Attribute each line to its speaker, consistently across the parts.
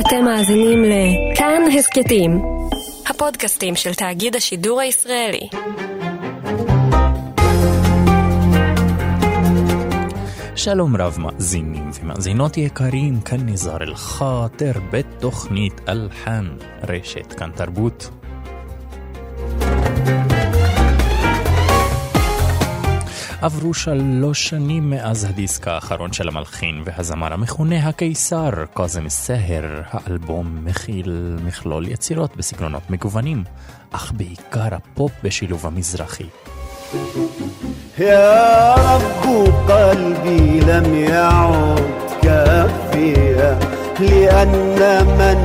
Speaker 1: אתם מאזינים לכאן הסכתים, הפודקאסטים של תאגיד השידור הישראלי.
Speaker 2: שלום רב מאזינים ומאזינות יקרים, כאן ניזאר אל-חאטר בתוכנית אלחן, רשת כאן תרבות. עברו שלוש שנים מאז הדיסק האחרון של המלחין והזמר המכונה הקיסר, קאזם סהר. האלבום מכיל מכלול יצירות בסגנונות מגוונים, אך בעיקר הפופ בשילוב המזרחי.
Speaker 3: يا رب قلبي لم يعد كافيا لأن من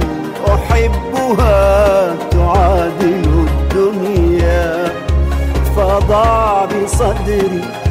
Speaker 3: أحبها تعادل الدنيا فضع بصدري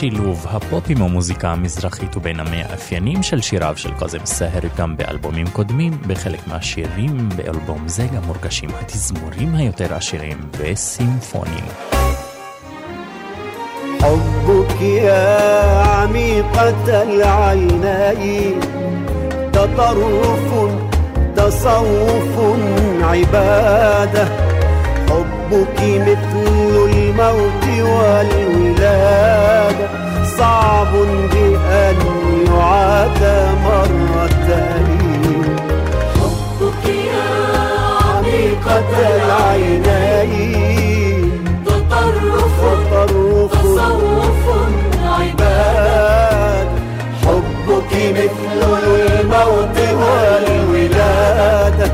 Speaker 2: שילוב הפופ עם המוזיקה המזרחית הוא בין המאפיינים של שיריו של קאזם סהר גם באלבומים קודמים. בחלק מהשירים באלבום זה גם מורגשים התזמורים היותר עשירים וסימפוניים.
Speaker 3: حبك يا عميقة العينين تطرف تصوف عبادة حبك مثل الموت والولادة صعب بأن يعاد مرتين.
Speaker 4: حبك يا
Speaker 3: عميقة العينين
Speaker 4: تطرف
Speaker 3: تطرف
Speaker 4: تصوف
Speaker 3: العباد. حبك مثل الموت والولادة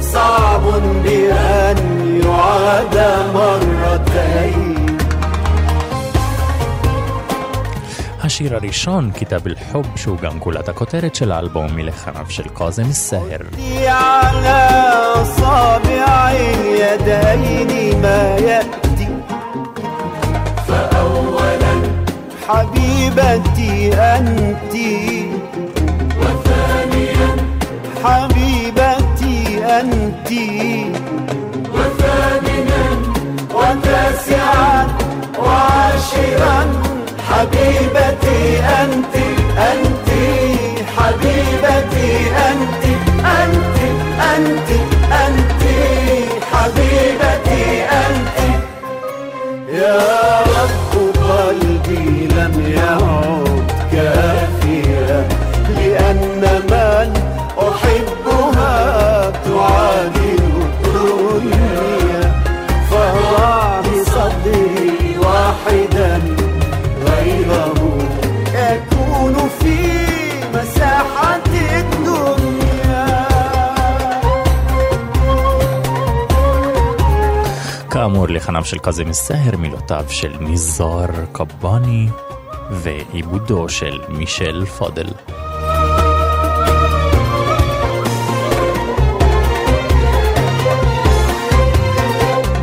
Speaker 3: صعب بأن يعاد مرتين.
Speaker 2: השיר הראשון, כיתב אל-חוב, שהוא גם גולת הכותרת של האלבום מלחניו של קאזם סהר.
Speaker 3: يأتي على أصابع اليدين ما يأتي
Speaker 4: فأولا
Speaker 3: حبيبتي أنت
Speaker 4: وثانيا
Speaker 3: حبيبتي أنت
Speaker 4: وثامنا
Speaker 3: وتاسعا وعاشرا حبيبتي أنت أنت حبيبتي أنت أنت أنت أنت حبيبتي أنت. يا رب قلبي لم يعد
Speaker 2: כאמור, לחניו של קאזם סהר, מילותיו של ניזאר קבאני ועיבודו של מישל פודל.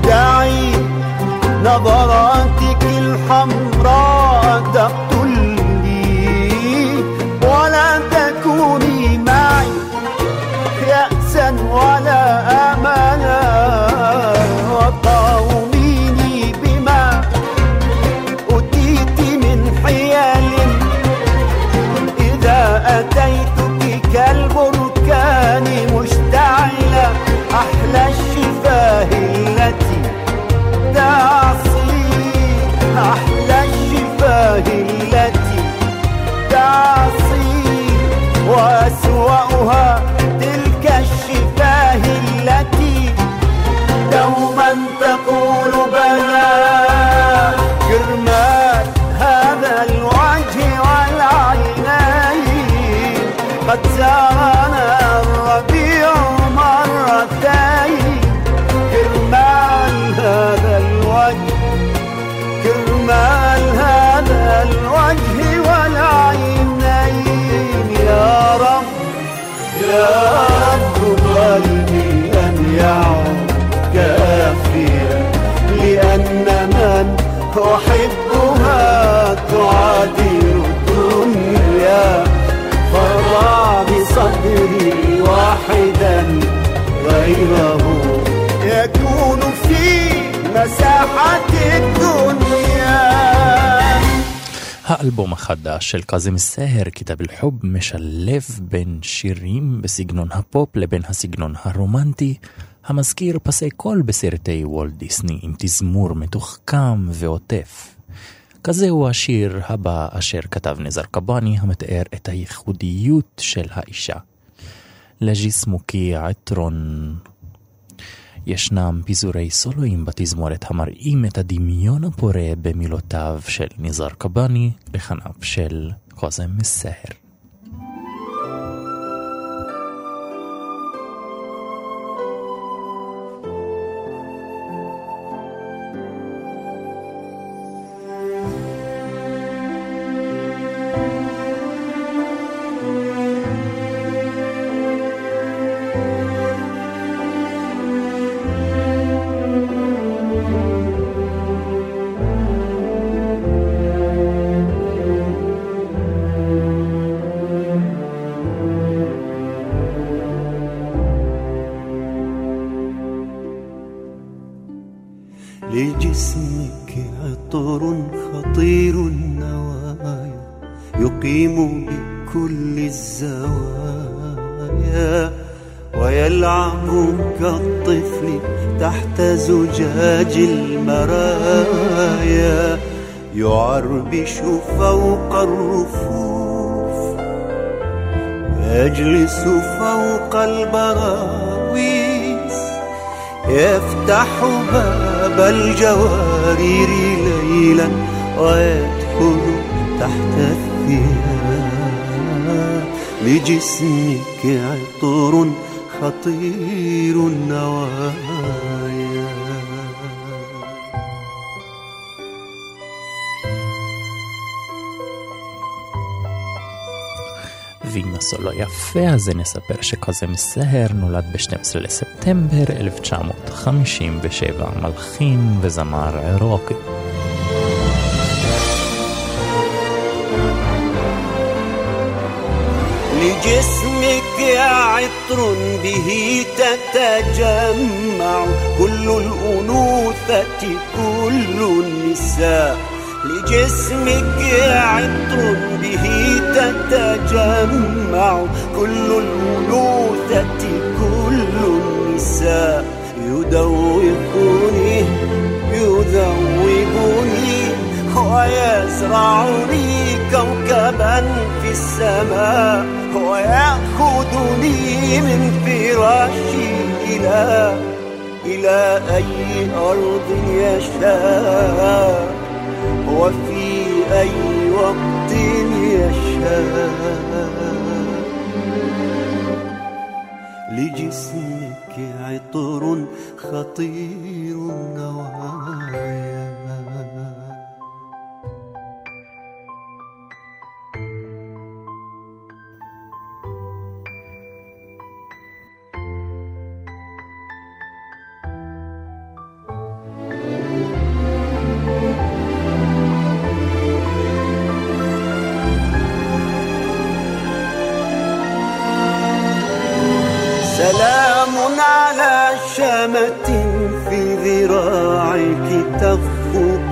Speaker 3: دعي نظراتك الحمراء
Speaker 2: האלבום החדש של קאזם סהר, כתב אל-חוב, משלב בין שירים בסגנון הפופ לבין הסגנון הרומנטי, המזכיר פסי קול בסרטי וולט דיסני עם תזמור מתוחכם ועוטף. כזה הוא השיר הבא אשר כתב נזר קבאני המתאר את הייחודיות של האישה. לג'יסמוקי עטרון ישנם פיזורי סולואים בתזמורת המראים את הדמיון הפורה במילותיו של ניזר קבאני לחניו של קוזם מסהר.
Speaker 3: يجلس فوق البراويز يفتح باب الجوارير ليلا ويدخل تحت الثياب. لجسمك عطر خطير النوايا
Speaker 2: ועם הסולו היפה הזה נספר שקוזם סהר נולד ב-12 לספטמבר 1957, מלחין וזמר עירוקי.
Speaker 3: لجسمك عطر به تتجمع كل الأنوثة كل النساء لجسمك عطر به تتجمع. كل الأنوثة كل النساء يدوقني يذوبني ويزرعني كوكبا في السماء. ويأخذني من فراشي إلى إلى أي أرض يشاء. وفي أي وقت يشاء. لجسمك عطر خطير النوايا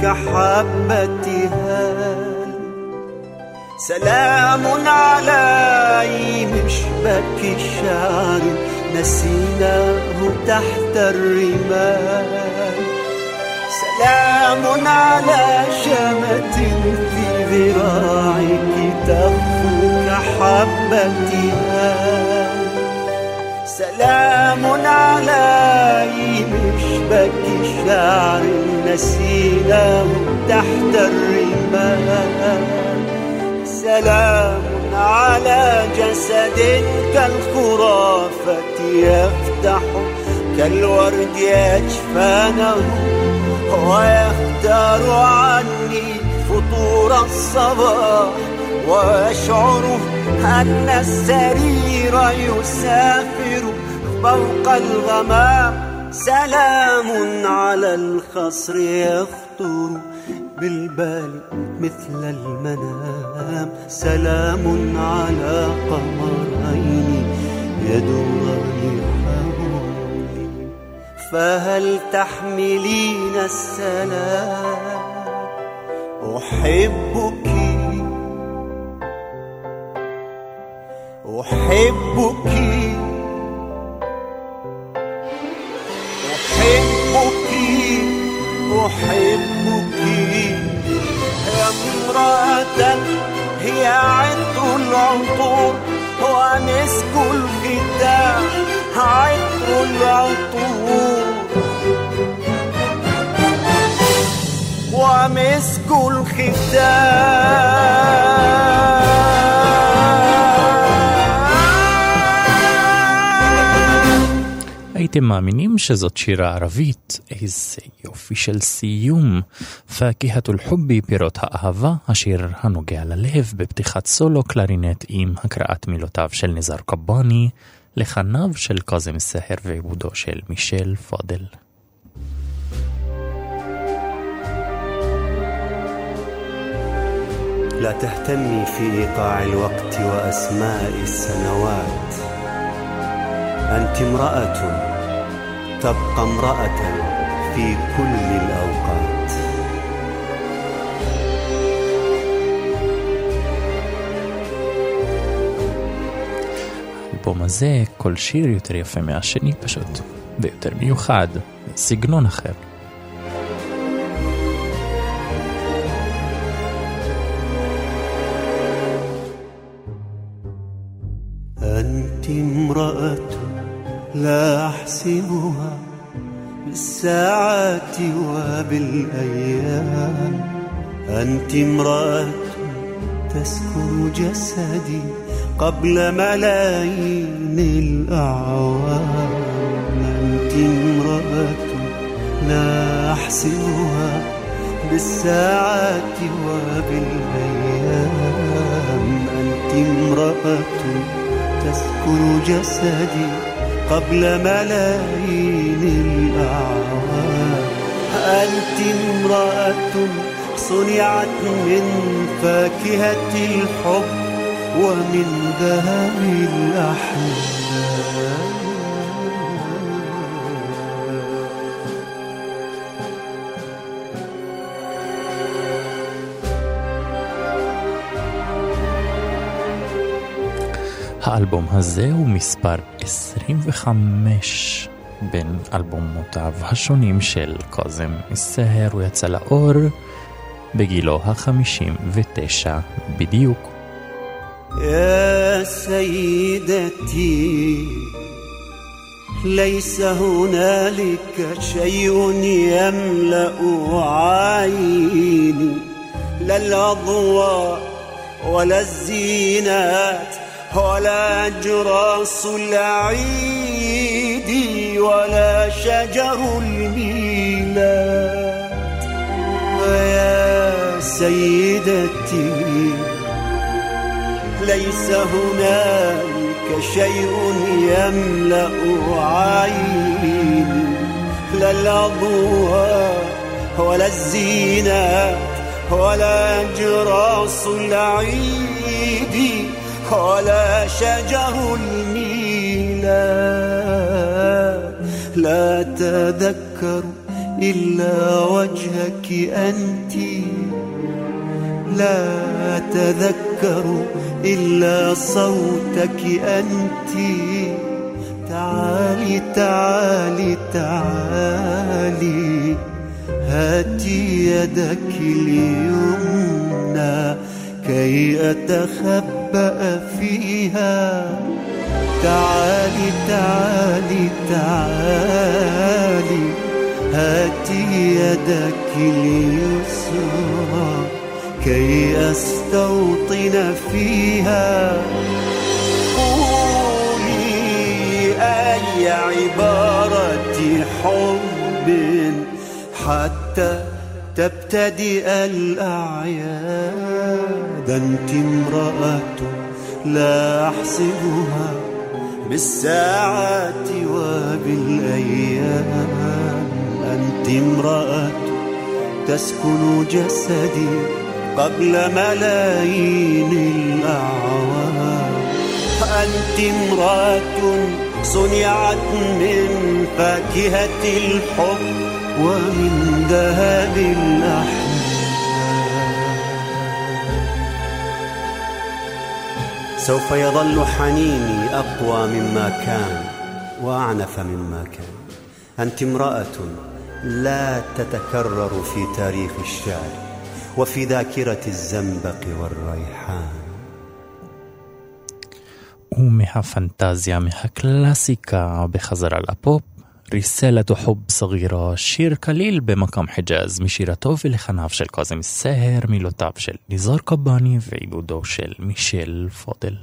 Speaker 3: كحبتها سلام على أي مشبك الشعر نسيناه تحت الرمال. سلام على شمة في ذراعك تغفو كحبتها سلام على مشبك الشعر نسيناه تحت الرمال. سلام على جسد كالخرافة يفتح كالورد أجفانه ويختار عني فطور الصباح وأشعر أن السرير يسافر فوق الغمام. سلام على القصر يخطر بالبال مثل المنام. سلام على قمرين يدوران حولي. فهل تحملين السلام؟ أحبك. أحبك. العطور ومسك الختام عطر العطور. ومسك الختام
Speaker 2: הייתם מאמינים שזאת שירה ערבית? איזה יופי של סיום. פקיהת אל-חובי, פירות האהבה, השיר הנוגע ללב, בפתיחת סולו קלרינט עם הקראת מילותיו של נזר קבאני, לחניו של קאזם סהר ועיבודו של מישל פודל.
Speaker 3: لا تهتمي في ايقاع الوقت واسماء السنوات انت امراه تبقى امراه في كل الاوقات
Speaker 2: האלבום הזה, כל שיר יותר יפה מהשני פשוט, ויותר מיוחד, סגנון אחר.
Speaker 3: انت امراه لا أحسبها بالساعات وبالأيام. أنت امرأة تسكن جسدي قبل ملايين الأعوام. أنت امرأة لا أحسبها بالساعات وبالأيام. أنت امرأة تسكن جسدي قبل ملايين الأعوام. أنت امرأة صنعت من فاكهة الحب ومن ذهب الأحلام.
Speaker 2: האלבום הזה הוא מספר 25 בין אלבומותיו השונים של קוזם סהר, הוא יצא לאור בגילו ה-59 בדיוק.
Speaker 3: يا سيدتي ليس هنالك شيء يملا عيني لا الاضواء ولا الزينات ولا اجراس العيد ولا شجر الميلاد. ويا سيدتي ليس هنالك شيء يملأ عيني لا الاضواء ولا الزينات ولا جراس العيد ولا شجر الميلاد لا تذكر إلا وجهك انتِ لا أتذكر إلا صوتك أنت تعالي تعالي تعالي هاتي يدك اليمنى كي أتخبأ فيها. تعالي تعالي تعالي. هاتي يدك اليسرى. كي أستوطن فيها. قولي أي عبارة حب حتى تبتدئ الأعياد أنت امرأة لا أحسبها بالساعات وبالأيام. أنت امرأة تسكن جسدي قبل ملايين الأعوام. أنت امرأة صنعت من فاكهة الحب ومن ذهب الأحلام
Speaker 5: سوف يظل حنيني أقوى مما كان وأعنف مما كان. أنت امرأة لا تتكرر في تاريخ الشعر وفي ذاكرة الزنبق والريحان.
Speaker 3: ومها فانتازيا مها كلاسيكا بخزر على بوب. ריסלת חוב סגירה, שיר קליל במקום חיג'אז, משירתו ולחניו של קאזם סהר, מילותיו של ניזור קבאני ועיבודו של מישל פודל.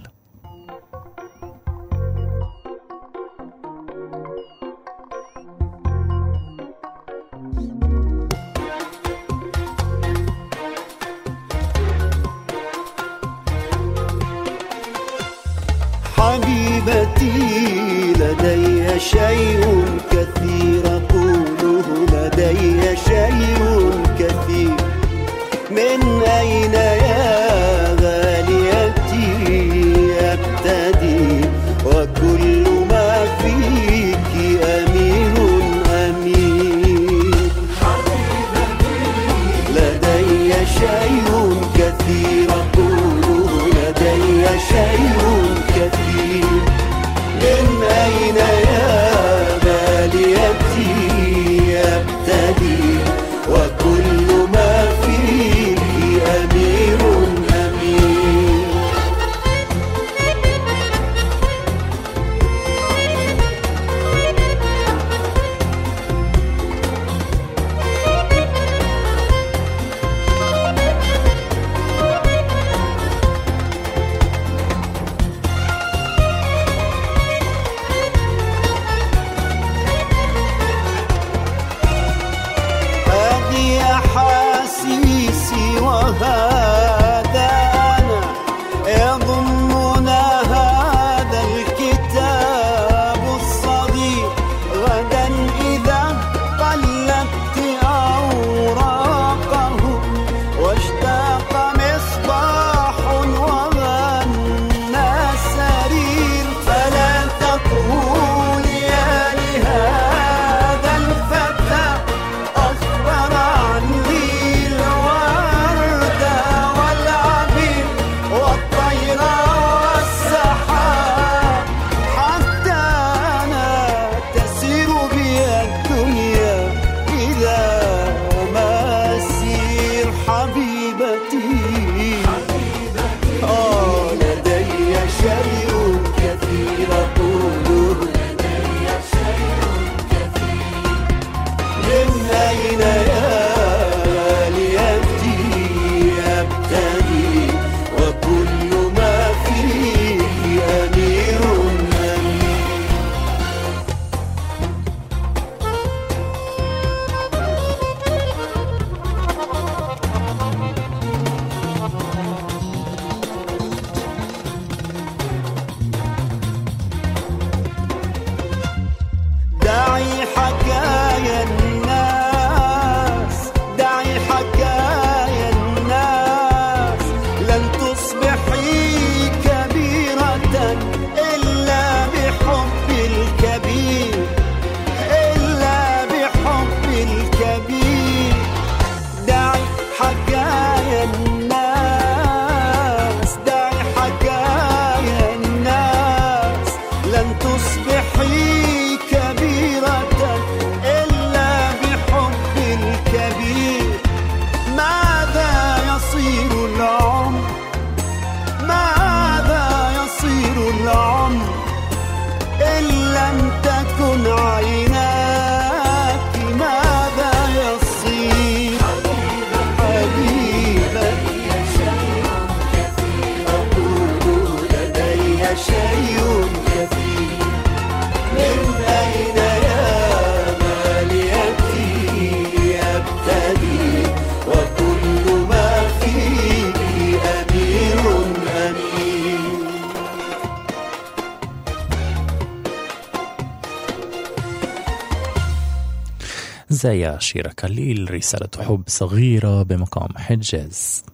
Speaker 3: היה השיר הקליל, ריסלת חוב סגירה במקום חיג'אז.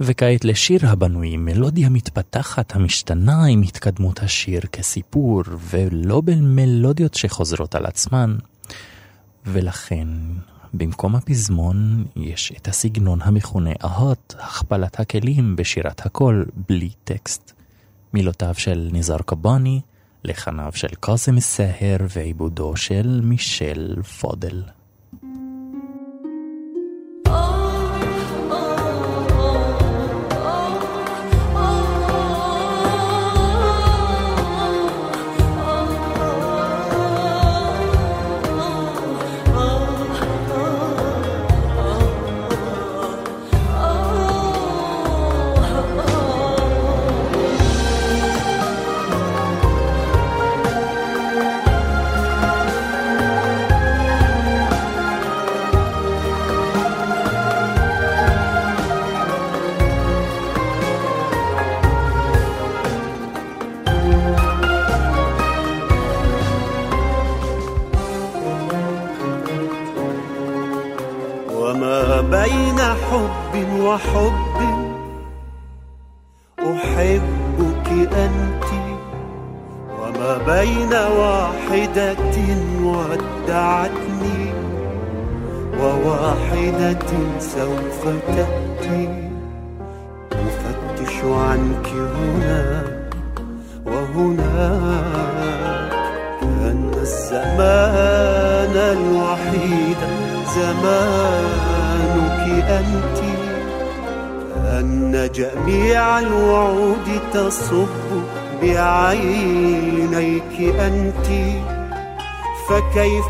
Speaker 3: וכעת לשיר הבנוי מלודיה מתפתחת המשתנה עם התקדמות השיר כסיפור, ולא במלודיות שחוזרות על עצמן. ולכן, במקום הפזמון, יש את הסגנון המכונה אהות, הכפלת הכלים בשירת הקול בלי טקסט.
Speaker 2: מילותיו של ניזר קבאני, לחניו של קאסם א-סאהר ועיבודו של מישל פודל.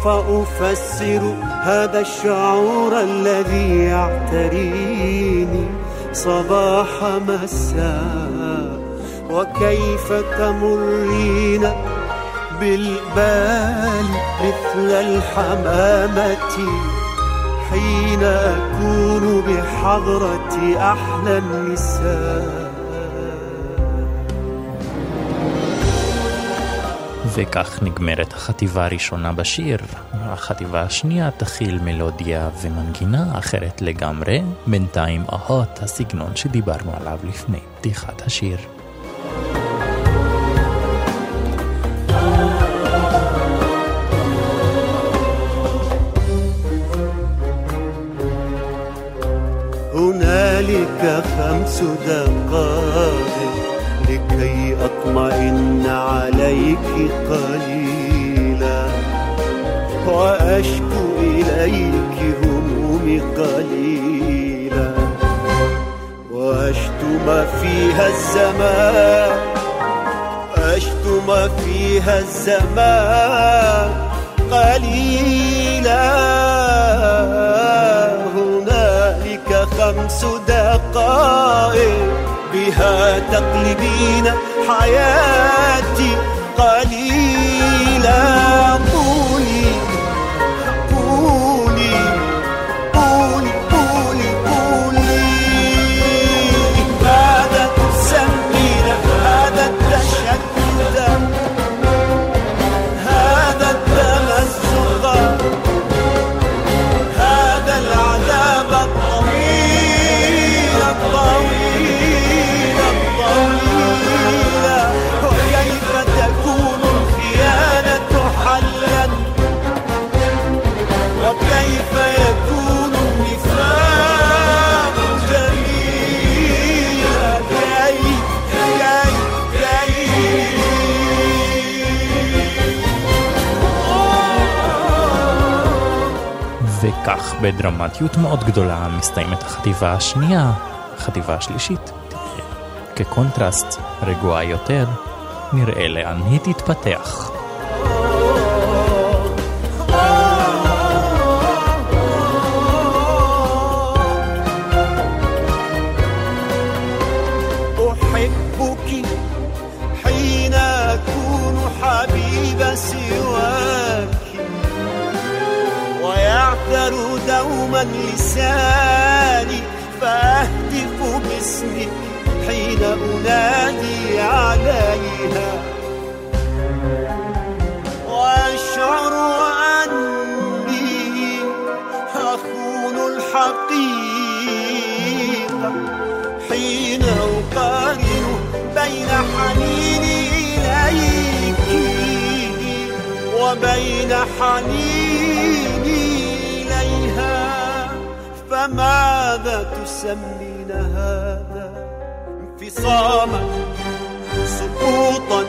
Speaker 3: فكيف أفسر هذا الشعور الذي يعتريني. صباح مساء وكيف تمرين بالبال مثل الحمامة؟ حين أكون بحضرة أحلى النساء.
Speaker 2: וכך נגמרת החטיבה הראשונה בשיר. החטיבה השנייה תכיל מלודיה ומנגינה אחרת לגמרי, בינתיים אהות הסגנון שדיברנו עליו לפני פתיחת השיר.
Speaker 3: هنالك خمس دقائق لكي أطمئن عليك قليلا وأشكو إليك همومي قليلا وأشتم فيها الزمان أشتم فيها الزمان قليلا. هنالك خمس دقائق بها تقلبين حياتي قليلا.
Speaker 2: בדרמטיות מאוד גדולה מסתיימת החטיבה השנייה. החטיבה השלישית כקונטרסט רגועה יותר, נראה לאן היא תתפתח.
Speaker 3: حنيني إليها فماذا تسمين هذا انفصاما سقوطا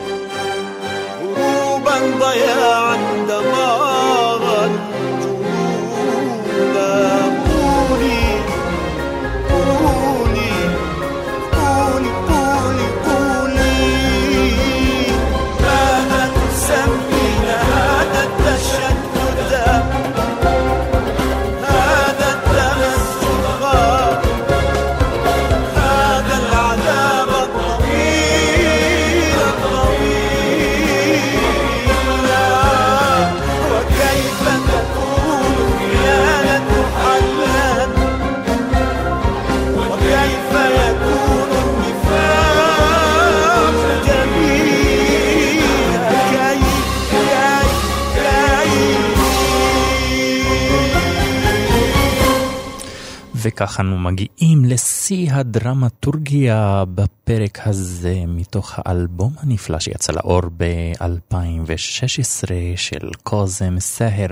Speaker 2: וכך אנו מגיעים לשיא הדרמטורגיה בפרק הזה מתוך האלבום הנפלא שיצא לאור ב-2016 של קוזם סהר.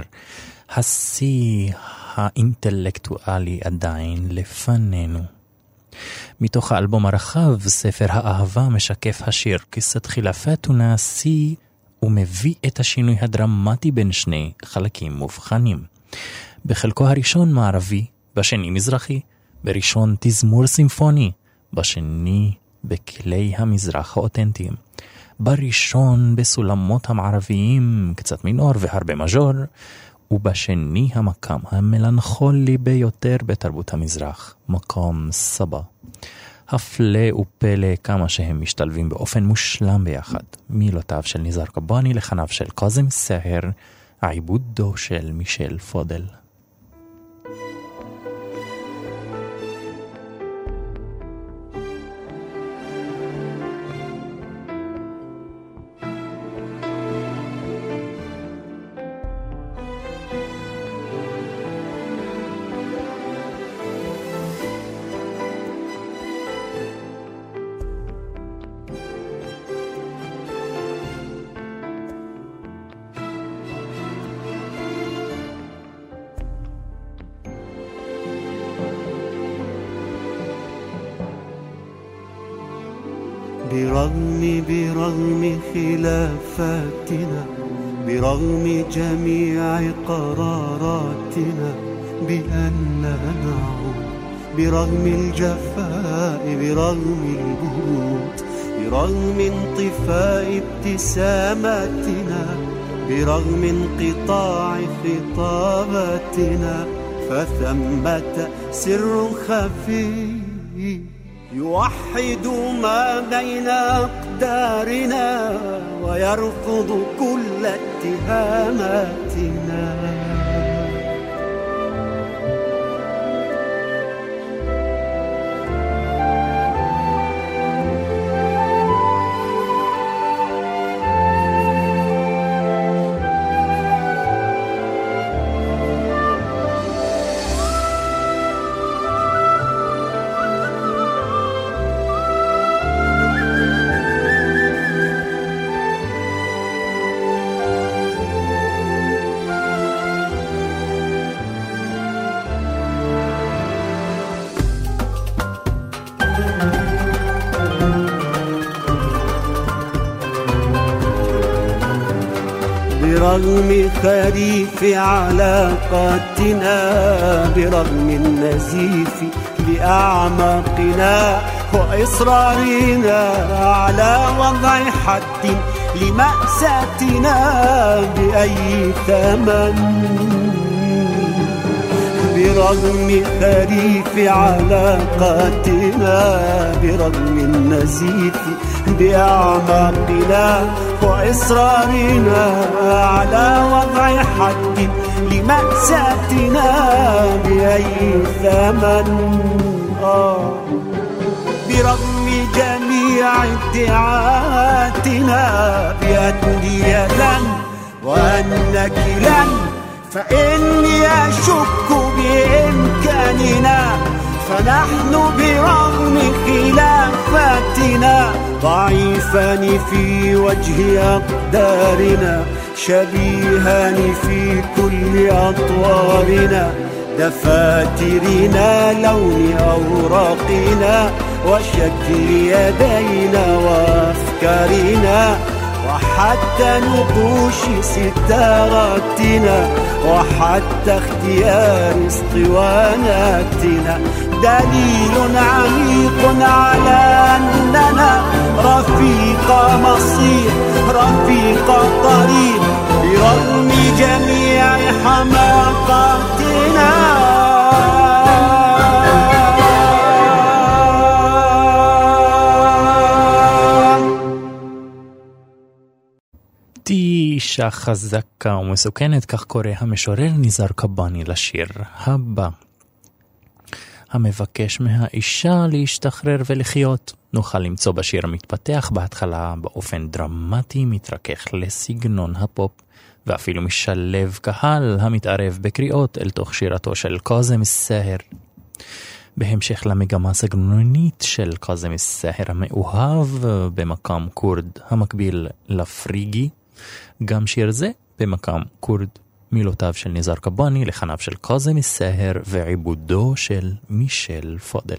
Speaker 2: השיא האינטלקטואלי עדיין לפנינו. מתוך האלבום הרחב, ספר האהבה משקף השיר כיסת חילפתונה שיא ומביא את השינוי הדרמטי בין שני חלקים מובחנים. בחלקו הראשון מערבי, בשני מזרחי, בראשון תזמור סימפוני, בשני בכלי המזרח האותנטיים. בראשון בסולמות המערביים, קצת מינור והרבה מז'ור, ובשני המקם המלנכולי ביותר בתרבות המזרח, מקום סבא. הפלא ופלא כמה שהם משתלבים באופן מושלם ביחד. מילותיו של ניזר קבאני לחניו של קאזם סהר, עיבודו של מישל פודל.
Speaker 3: خلافاتنا برغم جميع قراراتنا بأننا نعود برغم الجفاء برغم البرود برغم انطفاء ابتساماتنا برغم انقطاع خطاباتنا فثمة سر خفي. يوحد ما بين أقدارنا ويرفض كل اتهاماتنا. برغم خريف علاقاتنا برغم النزيف بأعماقنا وإصرارنا على وضع حد لمأساتنا بأي ثمن. برغم خريف علاقاتنا برغم النزيف بأعماقنا وإصرارنا على وضع حد لمأساتنا بأي ثمن. آه برغم جميع ادعاءاتنا بأني لن وأنك لن فإني أشك بإمكاننا فنحن برغم خلافاتنا ضعيفان في وجه أقدارنا شبيهان في كل أطوارنا دفاترنا لون أوراقنا
Speaker 2: وشكل يدينا وأفكارنا وحتى نقوش ستاراتنا وحتى اختيار اسطواناتنا دليل عميق على أننا رفيق مصير رفيق طريق برغم جميع حماقاتنا.
Speaker 3: אישה חזקה ומסוכנת, כך קורא המשורר ניזר קבאני לשיר הבא. המבקש מהאישה להשתחרר ולחיות. נוכל למצוא בשיר המתפתח בהתחלה באופן דרמטי מתרכך לסגנון הפופ, ואפילו משלב קהל המתערב בקריאות אל תוך שירתו של קאזם סהר. בהמשך למגמה הסגנונית של קאזם סהר המאוהב במקם כורד המקביל לפריגי, גם שיר זה במקם כורד. מילותיו של ניזר קבאני, לחניו של קאזם סהר ועיבודו של מישל פודל.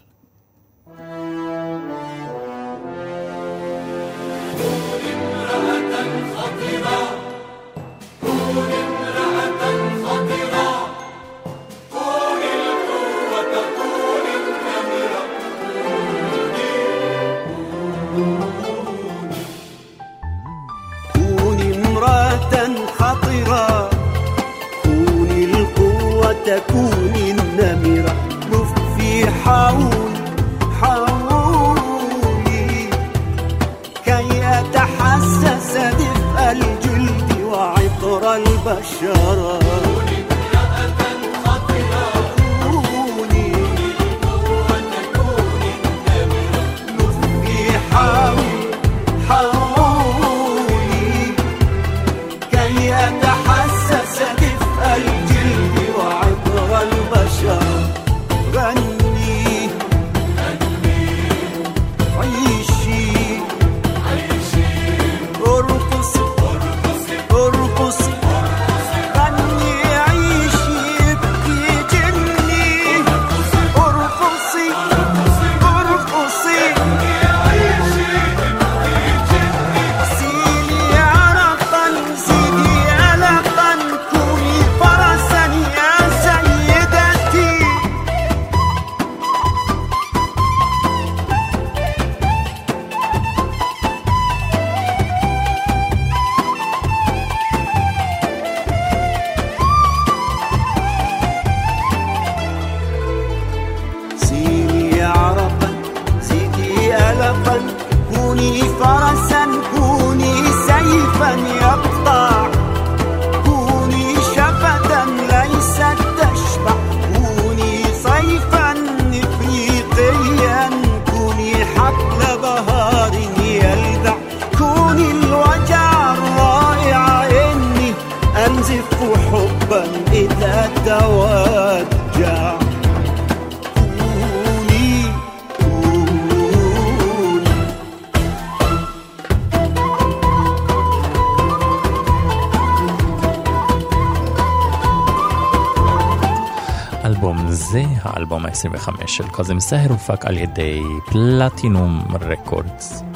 Speaker 3: 2025 של קוזם סהר הופק על ידי פלטינום רקורדס.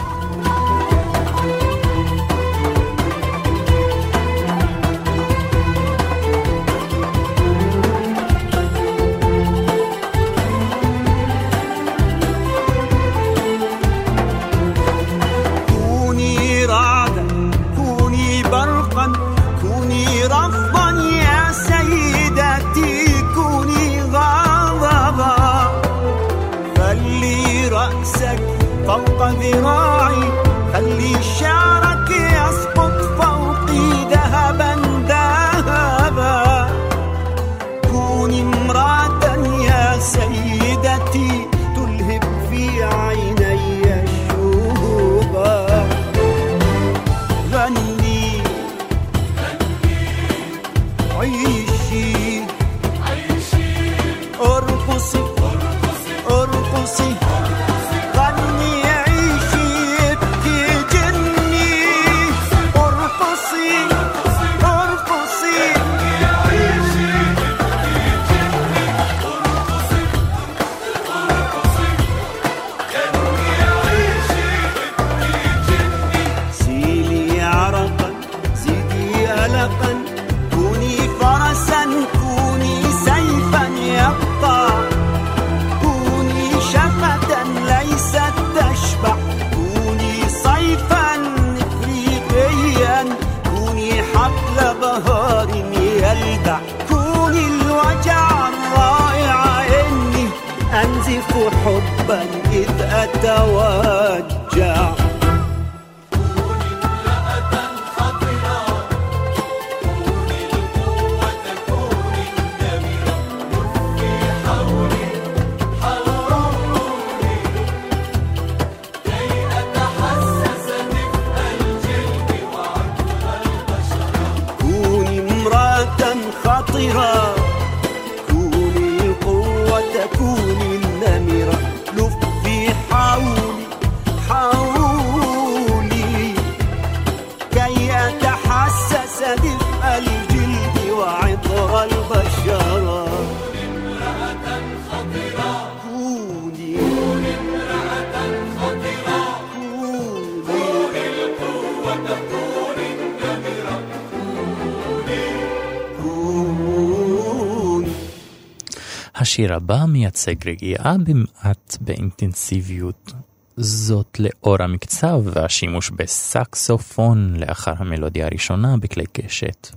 Speaker 2: השיר הבא מייצג רגיעה במעט באינטנסיביות זאת לאור המקצב והשימוש בסקסופון לאחר המלודיה הראשונה בכלי קשת.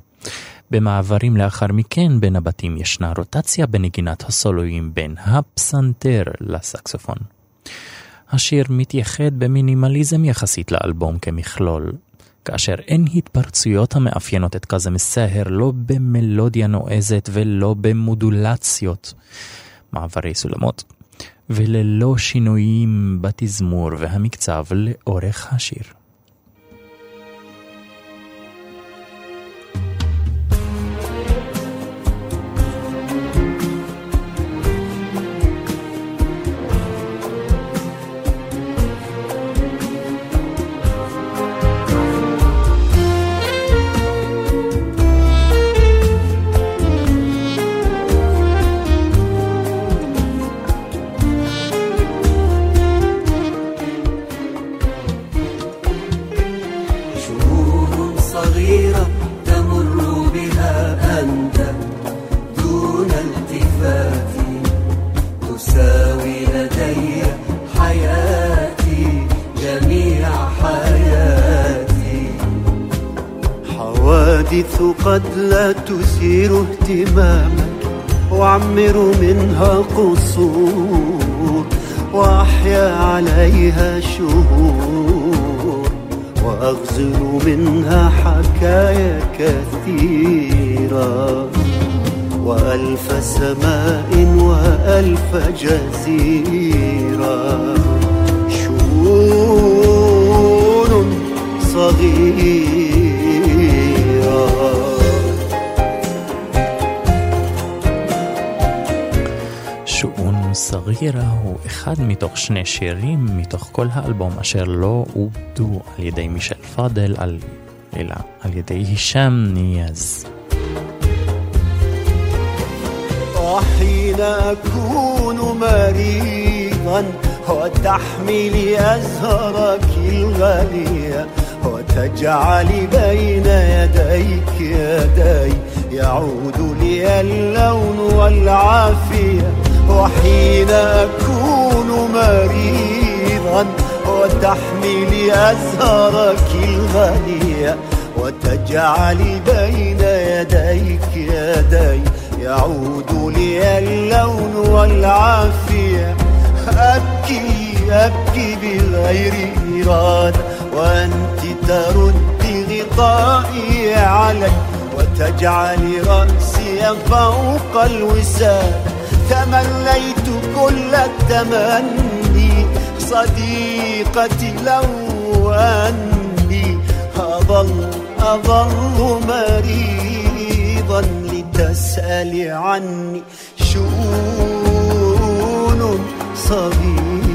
Speaker 2: במעברים לאחר מכן בין הבתים ישנה רוטציה בנגינת הסולואים בין הפסנתר לסקסופון. השיר מתייחד במינימליזם יחסית לאלבום כמכלול, כאשר אין התפרצויות המאפיינות את קאזם סהר לא במלודיה נועזת ולא במודולציות, מעברי סולמות, וללא שינויים בתזמור והמקצב לאורך השיר.
Speaker 3: اهتمامك وأعمر منها قصور وأحيا عليها شهور وأغزل منها حكايا كثيرة وألف سماء وألف جزيرة. شؤون صغيرة
Speaker 2: שאון סגירה הוא אחד מתוך שני שירים מתוך כל האלבום אשר לא עובדו על ידי מישל פאדל, על, אלא על ידי הישאם ניאז.
Speaker 3: وحين أكون مريضا وتحملي أزهرك الغالية وتجعلي بين يديك يدي يعود لي اللون والعافية وحين أكون مريضا وتحملي أزهرك الغالية وتجعلي بين يديك يدي يعود لي اللون والعافية. أبكي أبكي بغير إرادة وأنت تردي غطائي علي وتجعلي رأسي فوق الوساد. تمنيت كل التمني صديقتي لو أني أظل أظل مريضا لتسألي عني شؤون صغيرة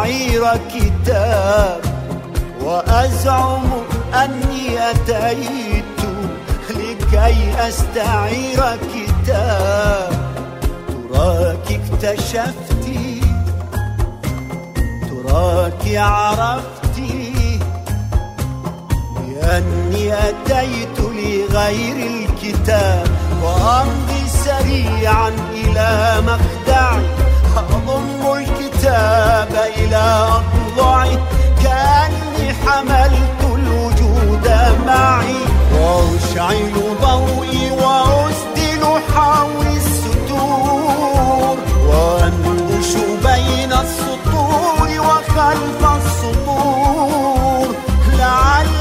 Speaker 3: أستعير كتاب وأزعم أني أتيت لكي أستعير كتاب. تراك اكتشفتي تراك عرفتي لأني أتيت لغير الكتاب. وأمضي سريعا إلى مخدعي أضم الكتاب إلى أضلعي كأني حملت الوجود معي. وأشعل ضوئي وأسدل حول الستور وأنبش بين السطور وخلف السطور. لعلك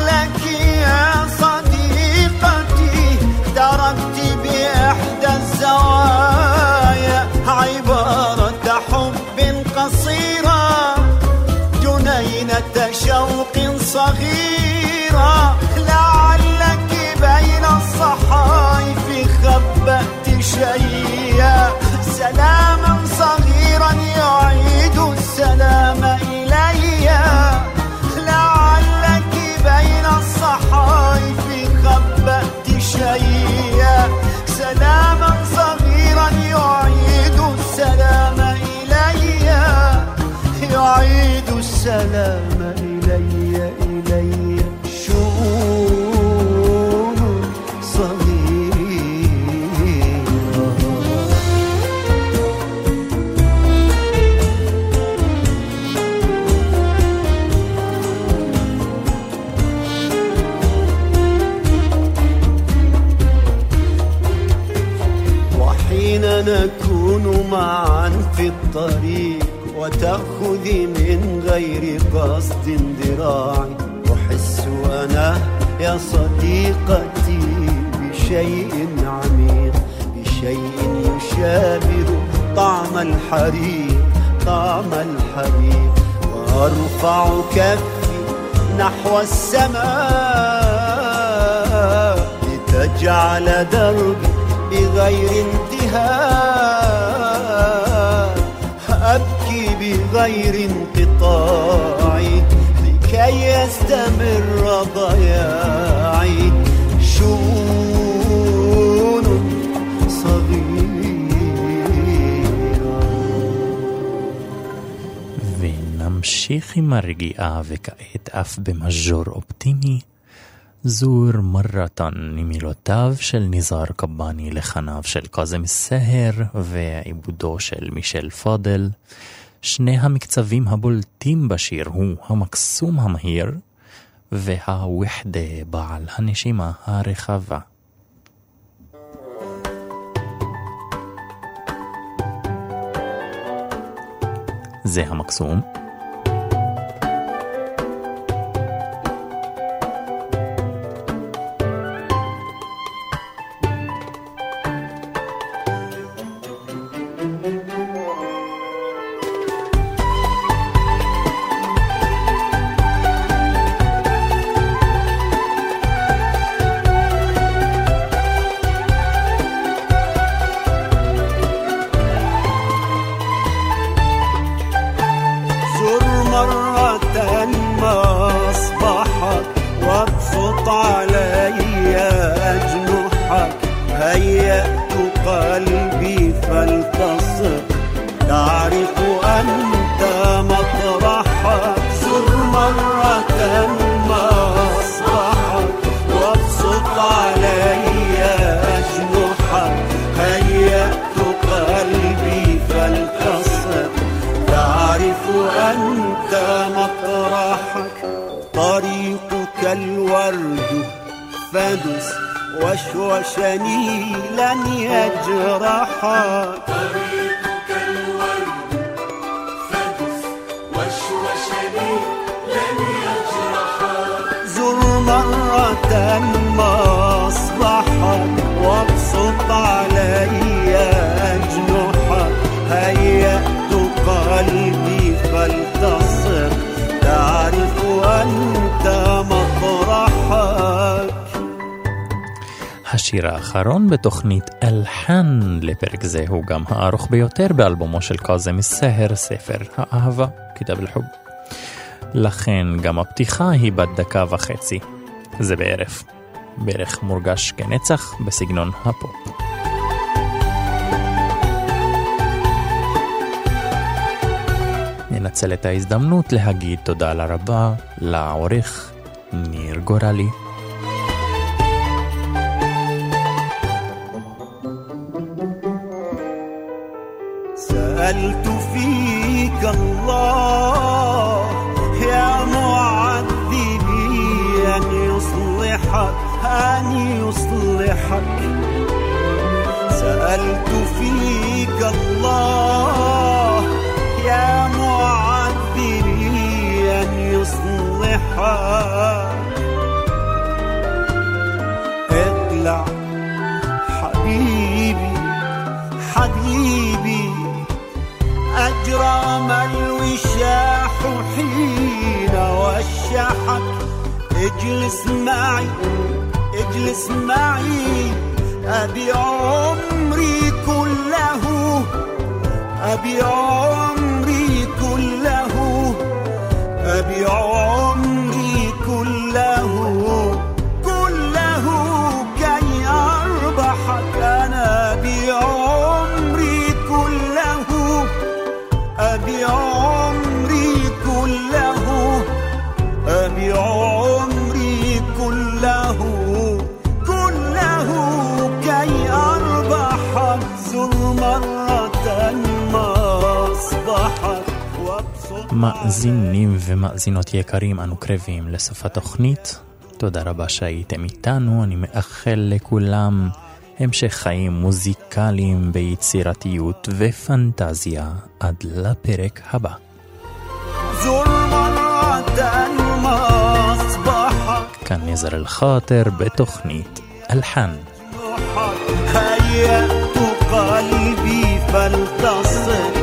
Speaker 3: جنينة شوق صغيرة لعلك بين الصحائف خبأت شيئا. سلاما صغيرا يعيد السلام إلي. لعلك بين الصحائف خبأت شيئا. سلاما صغيرا يعيد السلام إلي إلي. شؤون صغيرة. وحين نكون معا في الطريق غير قصد ذراعي أحس أنا يا صديقتي بشيء عميق بشيء يشابه طعم الحريق طعم الحريق. وأرفع كفي نحو السماء لتجعل دربي بغير انتهاء. أبكي بغير انقطاع لكي يستمر ضياعي شؤون صغيرة
Speaker 2: ונמשיך עם הרגיעה וכעת אף במז'ור אופטימי. זור מרתן ממילותיו של ניזאר קבאני לחניו של קאזם סהר ועיבודו של מישל פאדל. שני המקצבים הבולטים בשיר הוא המקסום המהיר והווחדה בעל הנשימה הרחבה. זה המקסום.
Speaker 3: زر
Speaker 2: בתוכנית אלחן לפרק זה הוא גם הארוך ביותר באלבומו של קאזם סהר, ספר האהבה, כתב אל-חוב. לכן גם הפתיחה היא בת דקה וחצי. זה בערך. בערך מורגש כנצח בסגנון הפופ. ננצל את ההזדמנות להגיד תודה לרבה לעורך ניר גורלי.
Speaker 3: الحال. اطلع حبيبي حبيبي. أجرام الوشاح حين وشحك اجلس معي اجلس معي. أبي عمري كله أبي عمري كله. أبي عمري
Speaker 2: מאזינים ומאזינות יקרים, אנו קרבים לסוף התוכנית. תודה רבה שהייתם איתנו, אני מאחל לכולם המשך חיים מוזיקליים ביצירתיות ופנטזיה עד לפרק הבא. כאן נזר אל-חאטר בתוכנית אלחן.
Speaker 3: هيأت قلبي فالتصق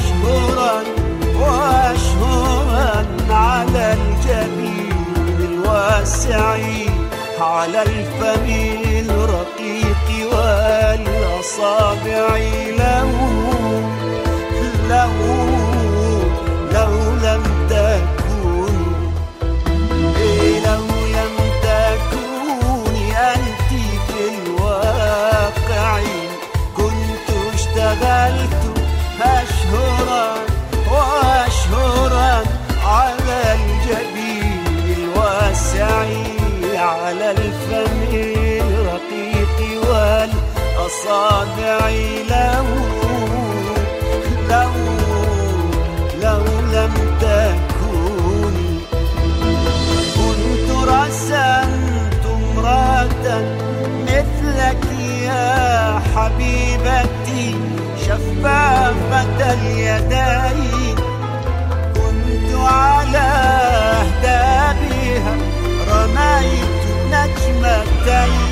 Speaker 3: أشهرا وأشهرا على الجبين الواسع على الفم الرقيق والأصابع له له لو لم تكوني إيه لو لم تكوني أنت في الواقع كنت اشتغلت أشهرا الفم الرقيق والأصابع له لو لو لم تكوني كنت رسمت امرأة مثلك يا حبيبتي شفافة اليدين كنت على أهدابها رميت نجمتين